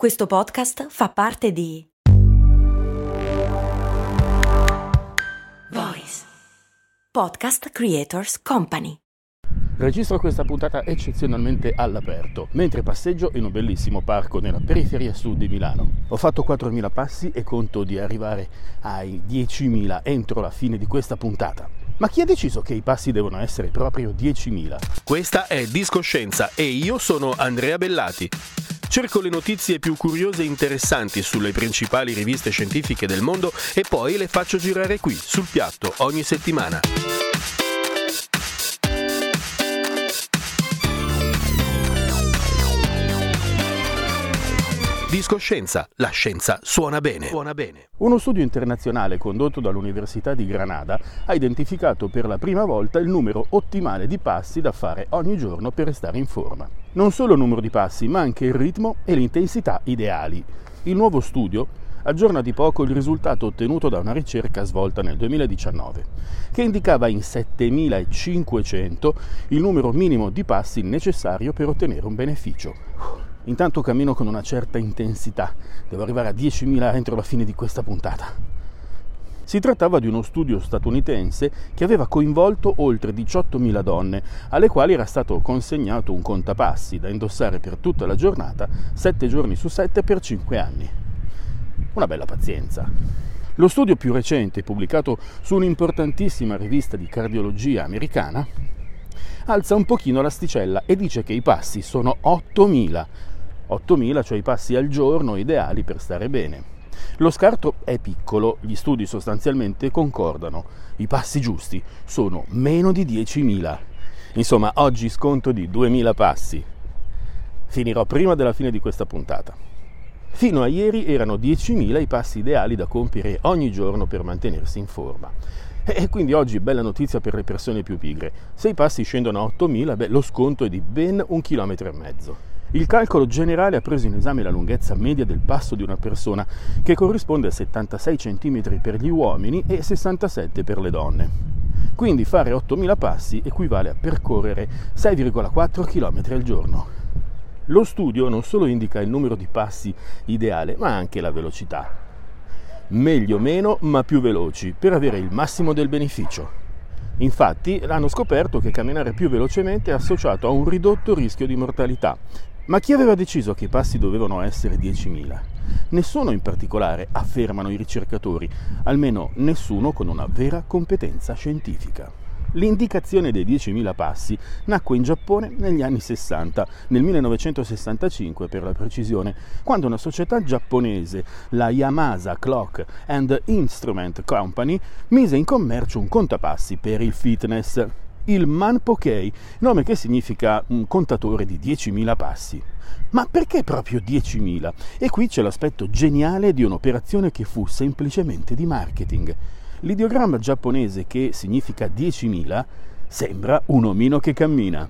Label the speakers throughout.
Speaker 1: Questo podcast fa parte di Voice Podcast Creators Company.
Speaker 2: Registro questa puntata eccezionalmente all'aperto, mentre passeggio in un bellissimo parco nella periferia sud di Milano. Ho fatto 4.000 passi e conto di arrivare ai 10.000 entro la fine di questa puntata. Ma chi ha deciso che i passi devono essere proprio 10.000?
Speaker 3: Questa è Discoscienza e io sono Andrea Bellati. Cerco le notizie più curiose e interessanti sulle principali riviste scientifiche del mondo e poi le faccio girare qui, sul piatto, ogni settimana. Discoscienza, la scienza suona bene. Suona bene.
Speaker 2: Uno studio internazionale condotto dall'Università di Granada ha identificato per la prima volta il numero ottimale di passi da fare ogni giorno per restare in forma. Non solo il numero di passi, ma anche il ritmo e l'intensità ideali. Il nuovo studio aggiorna di poco il risultato ottenuto da una ricerca svolta nel 2019, che indicava in 7500 il numero minimo di passi necessario per ottenere un beneficio. Intanto cammino con una certa intensità, devo arrivare a 10.000 entro la fine di questa puntata. Si trattava di uno studio statunitense che aveva coinvolto oltre 18.000 donne, alle quali era stato consegnato un contapassi da indossare per tutta la giornata, 7 giorni su 7 per 5 anni. Una bella pazienza. Lo studio più recente, pubblicato su un'importantissima rivista di cardiologia americana, alza un pochino l'asticella e dice che i passi sono 8.000 8.000, cioè i passi al giorno ideali per stare bene. Lo scarto è piccolo, gli studi sostanzialmente concordano, i passi giusti sono meno di 10.000. Insomma, oggi sconto di 2.000 passi. Finirò prima della fine di questa puntata. Fino a ieri erano 10.000 i passi ideali da compiere ogni giorno per mantenersi in forma. E quindi oggi bella notizia per le persone più pigre. Se i passi scendono a 8.000, beh, lo sconto è di ben un chilometro e mezzo. Il calcolo generale ha preso in esame la lunghezza media del passo di una persona, che corrisponde a 76 cm per gli uomini e 67 per le donne. Quindi fare 8.000 passi equivale a percorrere 6,4 km al giorno. Lo studio non solo indica il numero di passi ideale, ma anche la velocità. Meglio meno, ma più veloci, per avere il massimo del beneficio. Infatti hanno scoperto che camminare più velocemente è associato a un ridotto rischio di mortalità, ma chi aveva deciso che i passi dovevano essere 10.000? Nessuno in particolare, affermano i ricercatori, almeno nessuno con una vera competenza scientifica. L'indicazione dei 10.000 passi nacque in Giappone negli anni 60, nel 1965 per la precisione, quando una società giapponese, la Yamasa Clock and Instrument Company, mise in commercio un contapassi per il fitness il Manpokei, nome che significa un contatore di 10.000 passi. Ma perché proprio 10.000? E qui c'è l'aspetto geniale di un'operazione che fu semplicemente di marketing. L'ideogramma giapponese che significa 10.000 sembra un omino che cammina.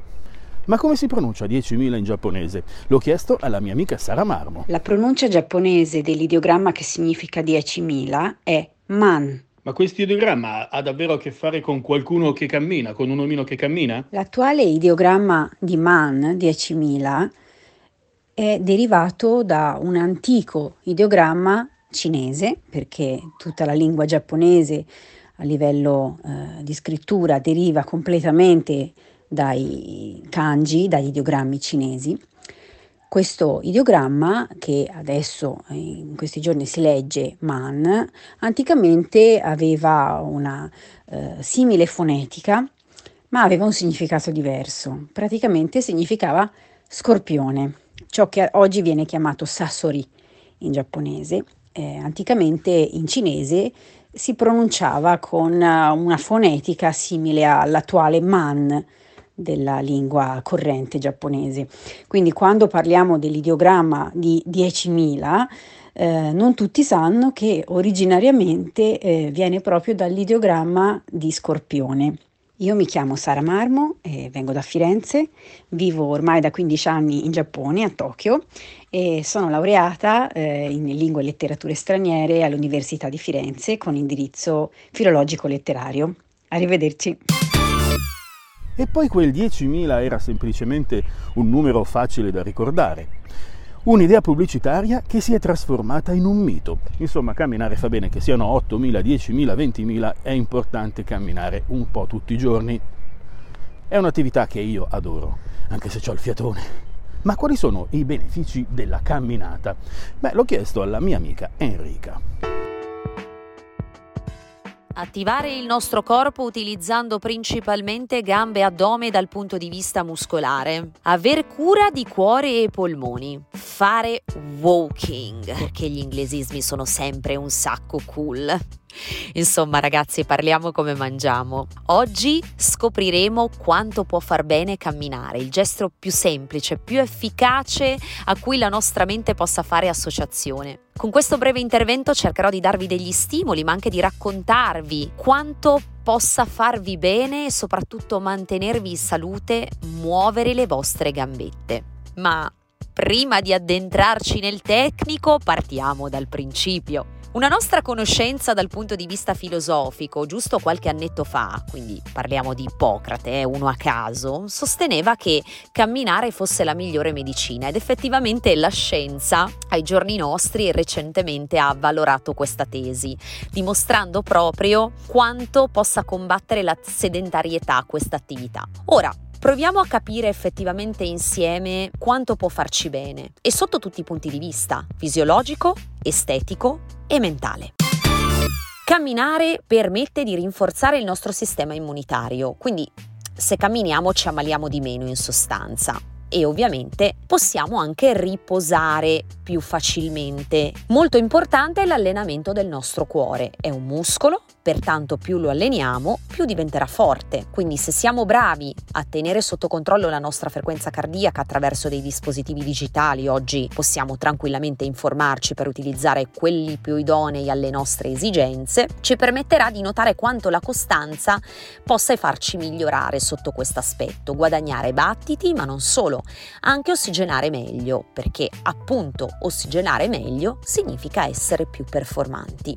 Speaker 2: Ma come si pronuncia 10.000 in giapponese? L'ho chiesto alla mia amica Sara Marmo.
Speaker 4: La pronuncia giapponese dell'ideogramma che significa 10.000 è man
Speaker 2: ma questo ideogramma ha davvero a che fare con qualcuno che cammina, con un omino che cammina?
Speaker 4: L'attuale ideogramma di Man 10.000 è derivato da un antico ideogramma cinese, perché tutta la lingua giapponese a livello eh, di scrittura deriva completamente dai kanji, dagli ideogrammi cinesi questo ideogramma, che adesso eh, in questi giorni si legge man, anticamente aveva una eh, simile fonetica, ma aveva un significato diverso. Praticamente significava scorpione, ciò che oggi viene chiamato sasori in giapponese. Eh, anticamente in cinese si pronunciava con una fonetica simile all'attuale man, della lingua corrente giapponese. Quindi quando parliamo dell'ideogramma di 10.000, eh, non tutti sanno che originariamente eh, viene proprio dall'ideogramma di scorpione. Io mi chiamo Sara Marmo, e vengo da Firenze, vivo ormai da 15 anni in Giappone, a Tokyo, e sono laureata eh, in lingue e letterature straniere all'Università di Firenze con indirizzo filologico letterario. Arrivederci.
Speaker 2: E poi quel 10.000 era semplicemente un numero facile da ricordare. Un'idea pubblicitaria che si è trasformata in un mito. Insomma, camminare fa bene, che siano 8.000, 10.000, 20.000, è importante camminare un po' tutti i giorni. È un'attività che io adoro, anche se ho il fiatone. Ma quali sono i benefici della camminata? Beh, l'ho chiesto alla mia amica Enrica.
Speaker 5: Attivare il nostro corpo utilizzando principalmente gambe e addome dal punto di vista muscolare. Aver cura di cuore e polmoni. Fare walking, perché gli inglesismi sono sempre un sacco cool. Insomma ragazzi parliamo come mangiamo. Oggi scopriremo quanto può far bene camminare, il gesto più semplice, più efficace a cui la nostra mente possa fare associazione. Con questo breve intervento cercherò di darvi degli stimoli ma anche di raccontarvi quanto possa farvi bene e soprattutto mantenervi in salute muovere le vostre gambette. Ma prima di addentrarci nel tecnico partiamo dal principio. Una nostra conoscenza dal punto di vista filosofico, giusto qualche annetto fa, quindi parliamo di Ippocrate, eh, uno a caso, sosteneva che camminare fosse la migliore medicina ed effettivamente la scienza ai giorni nostri recentemente ha valorato questa tesi, dimostrando proprio quanto possa combattere la sedentarietà questa attività. Ora, Proviamo a capire effettivamente insieme quanto può farci bene e sotto tutti i punti di vista, fisiologico, estetico e mentale. Camminare permette di rinforzare il nostro sistema immunitario, quindi se camminiamo ci ammaliamo di meno in sostanza e ovviamente possiamo anche riposare più facilmente. Molto importante è l'allenamento del nostro cuore, è un muscolo, pertanto più lo alleniamo più diventerà forte. Quindi se siamo bravi a tenere sotto controllo la nostra frequenza cardiaca attraverso dei dispositivi digitali, oggi possiamo tranquillamente informarci per utilizzare quelli più idonei alle nostre esigenze, ci permetterà di notare quanto la costanza possa farci migliorare sotto questo aspetto, guadagnare battiti, ma non solo anche ossigenare meglio, perché appunto ossigenare meglio significa essere più performanti.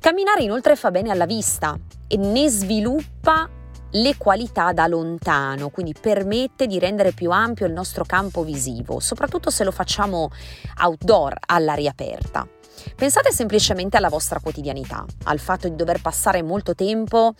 Speaker 5: Camminare inoltre fa bene alla vista e ne sviluppa le qualità da lontano, quindi permette di rendere più ampio il nostro campo visivo, soprattutto se lo facciamo outdoor, all'aria aperta. Pensate semplicemente alla vostra quotidianità, al fatto di dover passare molto tempo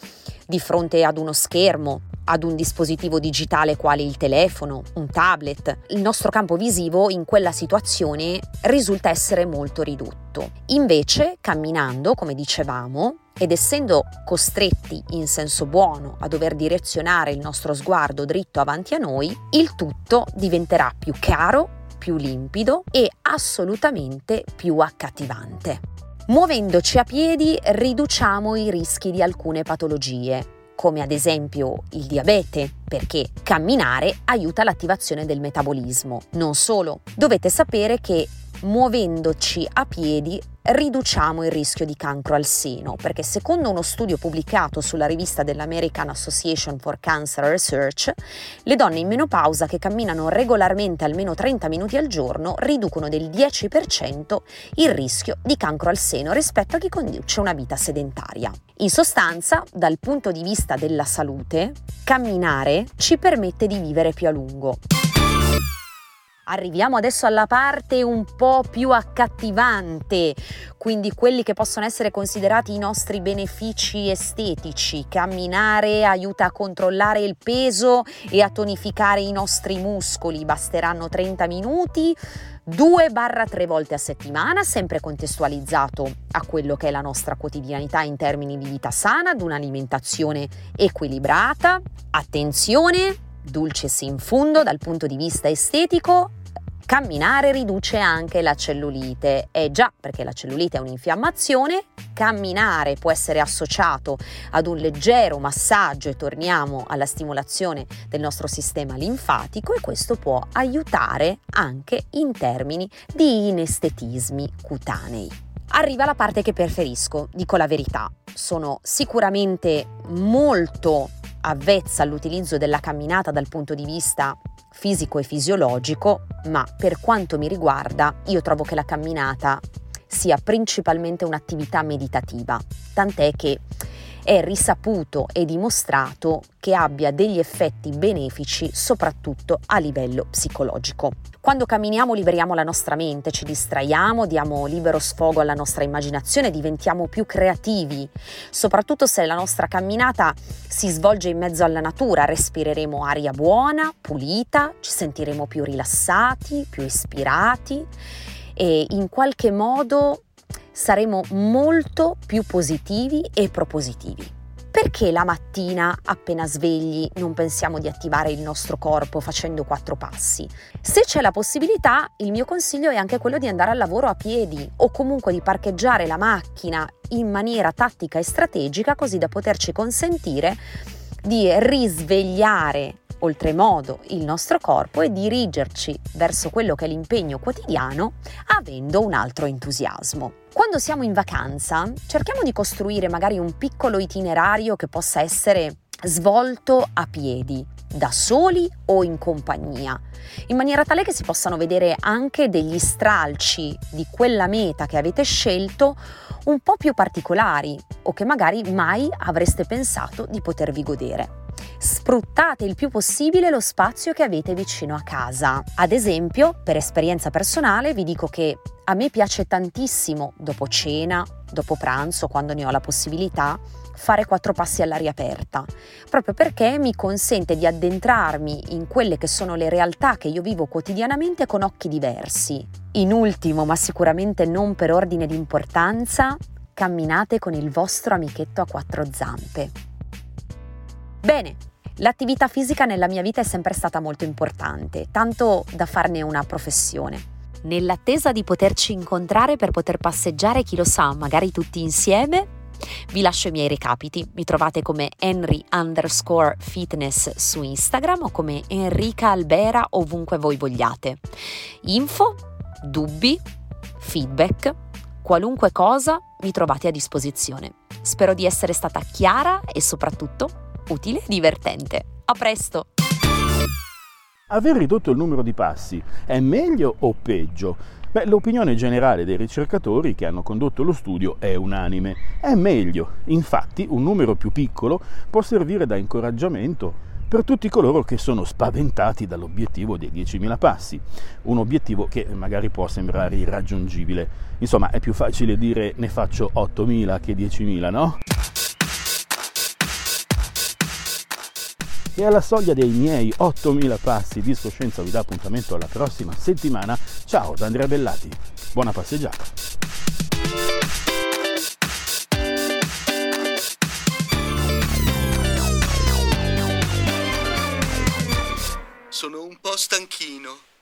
Speaker 5: di fronte ad uno schermo, ad un dispositivo digitale quale il telefono, un tablet. Il nostro campo visivo in quella situazione risulta essere molto ridotto. Invece, camminando, come dicevamo, ed essendo costretti in senso buono a dover direzionare il nostro sguardo dritto avanti a noi, il tutto diventerà più chiaro, più limpido e assolutamente più accattivante. Muovendoci a piedi riduciamo i rischi di alcune patologie, come ad esempio il diabete, perché camminare aiuta l'attivazione del metabolismo. Non solo, dovete sapere che muovendoci a piedi riduciamo il rischio di cancro al seno, perché secondo uno studio pubblicato sulla rivista dell'American Association for Cancer Research, le donne in menopausa che camminano regolarmente almeno 30 minuti al giorno riducono del 10% il rischio di cancro al seno rispetto a chi conduce una vita sedentaria. In sostanza, dal punto di vista della salute, camminare ci permette di vivere più a lungo. Arriviamo adesso alla parte un po' più accattivante, quindi quelli che possono essere considerati i nostri benefici estetici. Camminare aiuta a controllare il peso e a tonificare i nostri muscoli. Basteranno 30 minuti, 2-3 volte a settimana, sempre contestualizzato a quello che è la nostra quotidianità in termini di vita sana, ad un'alimentazione equilibrata. Attenzione, dulcis in fundo dal punto di vista estetico, Camminare riduce anche la cellulite. E già, perché la cellulite è un'infiammazione, camminare può essere associato ad un leggero massaggio e torniamo alla stimolazione del nostro sistema linfatico e questo può aiutare anche in termini di inestetismi cutanei. Arriva la parte che preferisco, dico la verità. Sono sicuramente molto avvezza all'utilizzo della camminata dal punto di vista fisico e fisiologico, ma per quanto mi riguarda io trovo che la camminata sia principalmente un'attività meditativa, tant'è che è risaputo e dimostrato che abbia degli effetti benefici soprattutto a livello psicologico. Quando camminiamo liberiamo la nostra mente, ci distraiamo, diamo libero sfogo alla nostra immaginazione, diventiamo più creativi, soprattutto se la nostra camminata si svolge in mezzo alla natura, respireremo aria buona, pulita, ci sentiremo più rilassati, più ispirati e in qualche modo saremo molto più positivi e propositivi. Perché la mattina, appena svegli, non pensiamo di attivare il nostro corpo facendo quattro passi? Se c'è la possibilità, il mio consiglio è anche quello di andare al lavoro a piedi o comunque di parcheggiare la macchina in maniera tattica e strategica così da poterci consentire di risvegliare oltremodo il nostro corpo e dirigerci verso quello che è l'impegno quotidiano avendo un altro entusiasmo. Quando siamo in vacanza cerchiamo di costruire magari un piccolo itinerario che possa essere svolto a piedi, da soli o in compagnia, in maniera tale che si possano vedere anche degli stralci di quella meta che avete scelto un po' più particolari o che magari mai avreste pensato di potervi godere sfruttate il più possibile lo spazio che avete vicino a casa. Ad esempio, per esperienza personale, vi dico che a me piace tantissimo dopo cena, dopo pranzo, quando ne ho la possibilità, fare quattro passi all'aria aperta, proprio perché mi consente di addentrarmi in quelle che sono le realtà che io vivo quotidianamente con occhi diversi. In ultimo, ma sicuramente non per ordine di importanza, camminate con il vostro amichetto a quattro zampe. Bene, l'attività fisica nella mia vita è sempre stata molto importante, tanto da farne una professione. Nell'attesa di poterci incontrare per poter passeggiare, chi lo sa, magari tutti insieme, vi lascio i miei recapiti. Mi trovate come Henry underscore fitness su Instagram o come Enrica Albera ovunque voi vogliate. Info, dubbi, feedback, qualunque cosa mi trovate a disposizione. Spero di essere stata chiara e soprattutto utile e divertente. A presto!
Speaker 2: Aver ridotto il numero di passi è meglio o peggio? Beh, l'opinione generale dei ricercatori che hanno condotto lo studio è unanime. È meglio. Infatti, un numero più piccolo può servire da incoraggiamento per tutti coloro che sono spaventati dall'obiettivo dei 10.000 passi, un obiettivo che magari può sembrare irraggiungibile. Insomma, è più facile dire ne faccio 8.000 che 10.000, no? E alla soglia dei miei 8000 passi di scoscienza vi dà appuntamento alla prossima settimana. Ciao da Andrea Bellati, buona passeggiata.
Speaker 6: Sono un po' stanchino.